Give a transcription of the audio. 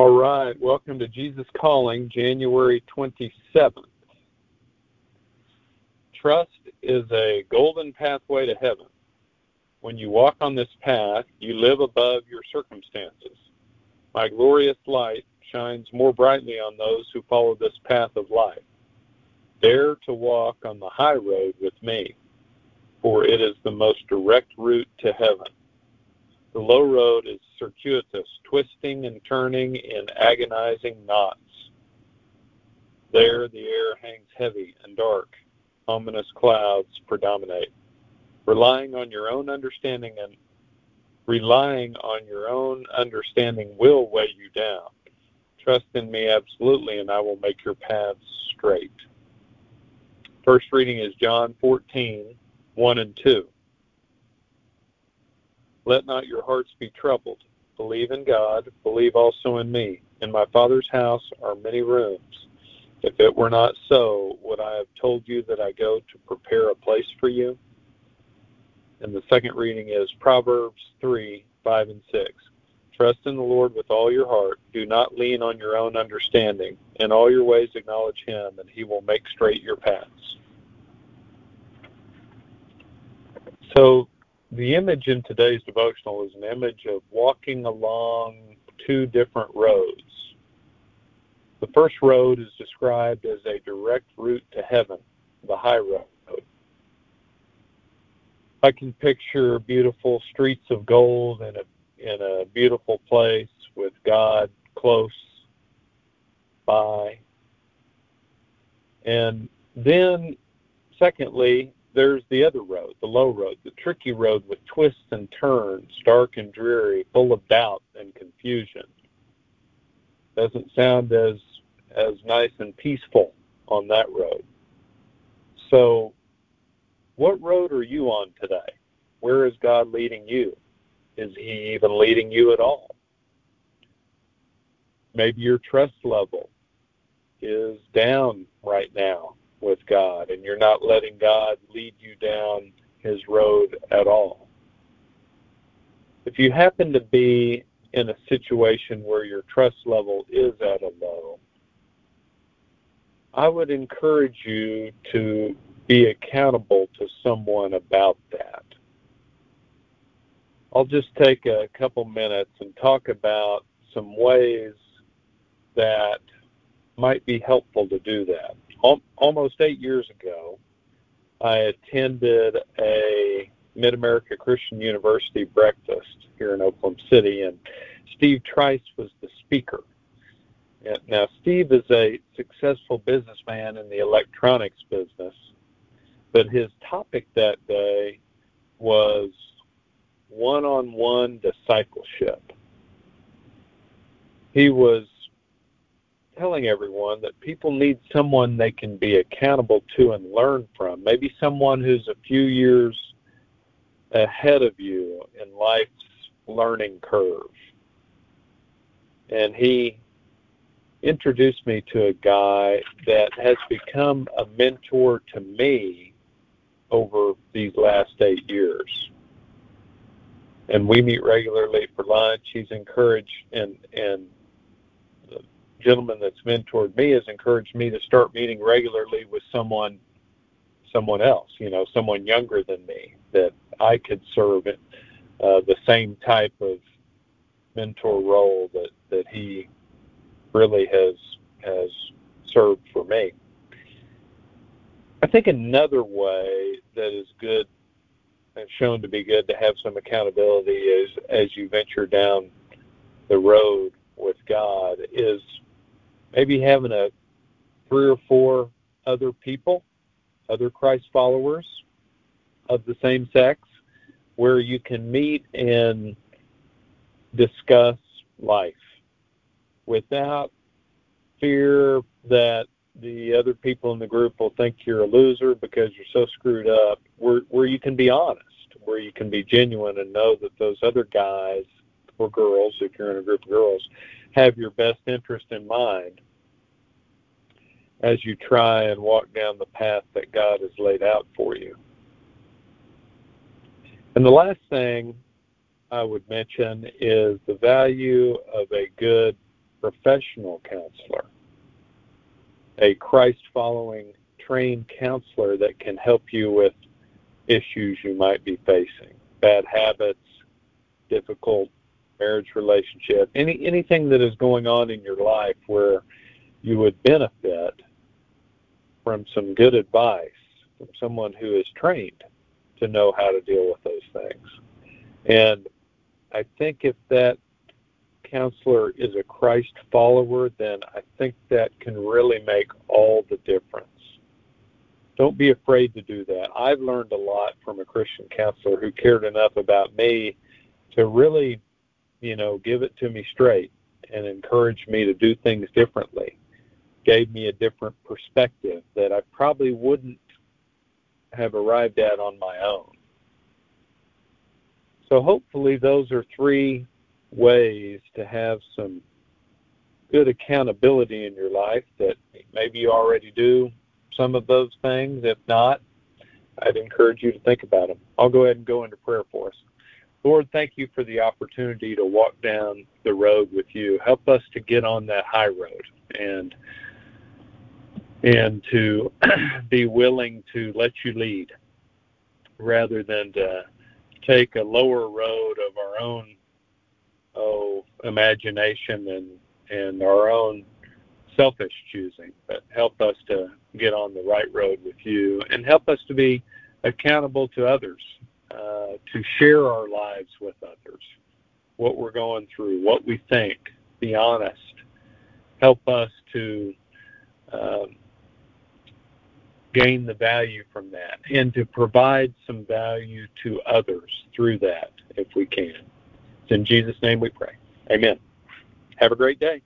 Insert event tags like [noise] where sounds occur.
All right, welcome to Jesus Calling, January 27th. Trust is a golden pathway to heaven. When you walk on this path, you live above your circumstances. My glorious light shines more brightly on those who follow this path of life. Dare to walk on the high road with me, for it is the most direct route to heaven. The low road is circuitous, twisting and turning in agonizing knots. There the air hangs heavy and dark. Ominous clouds predominate. Relying on your own understanding and relying on your own understanding will weigh you down. Trust in me absolutely, and I will make your paths straight. First reading is John 14, 1 and 2. Let not your hearts be troubled. Believe in God, believe also in me. In my Father's house are many rooms. If it were not so, would I have told you that I go to prepare a place for you? And the second reading is Proverbs 3 5 and 6. Trust in the Lord with all your heart. Do not lean on your own understanding. In all your ways acknowledge Him, and He will make straight your paths. So, the image in today's devotional is an image of walking along two different roads. The first road is described as a direct route to heaven, the high road. I can picture beautiful streets of gold in a in a beautiful place with God close by. And then secondly, there's the other road, the low road, the tricky road with twists and turns, dark and dreary, full of doubt and confusion. Doesn't sound as as nice and peaceful on that road. So, what road are you on today? Where is God leading you? Is He even leading you at all? Maybe your trust level is down right now with God and you're not letting God lead you down his road at all. If you happen to be in a situation where your trust level is at a low, I would encourage you to be accountable to someone about that. I'll just take a couple minutes and talk about some ways that might be helpful to do that almost eight years ago, I attended a Mid America Christian University breakfast here in Oklahoma City, and Steve Trice was the speaker. Now, Steve is a successful businessman in the electronics business, but his topic that day was one on one discipleship. He was telling everyone that people need someone they can be accountable to and learn from. Maybe someone who's a few years ahead of you in life's learning curve. And he introduced me to a guy that has become a mentor to me over these last eight years. And we meet regularly for lunch. He's encouraged and and gentleman that's mentored me has encouraged me to start meeting regularly with someone someone else, you know, someone younger than me that I could serve in uh, the same type of mentor role that, that he really has has served for me. I think another way that is good and shown to be good to have some accountability is as you venture down the road with God is maybe having a three or four other people, other Christ followers of the same sex, where you can meet and discuss life without fear that the other people in the group will think you're a loser because you're so screwed up, where, where you can be honest, where you can be genuine and know that those other guys or girls, if you're in a group of girls, have your best interest in mind as you try and walk down the path that God has laid out for you. And the last thing I would mention is the value of a good professional counselor, a Christ following trained counselor that can help you with issues you might be facing bad habits, difficult marriage relationship, any anything that is going on in your life where you would benefit from some good advice from someone who is trained to know how to deal with those things. And I think if that counselor is a Christ follower, then I think that can really make all the difference. Don't be afraid to do that. I've learned a lot from a Christian counselor who cared enough about me to really, you know, give it to me straight and encourage me to do things differently. Gave me a different perspective that I probably wouldn't have arrived at on my own. So hopefully those are three ways to have some good accountability in your life that maybe you already do some of those things. If not, I'd encourage you to think about them. I'll go ahead and go into prayer for us. Lord, thank you for the opportunity to walk down the road with you. Help us to get on that high road and and to [clears throat] be willing to let you lead rather than to take a lower road of our own oh imagination and and our own selfish choosing, but help us to get on the right road with you and help us to be accountable to others, uh, to share our lives with others, what we're going through, what we think, be honest. Help us to um, gain the value from that and to provide some value to others through that if we can. It's in Jesus' name we pray. Amen. Have a great day.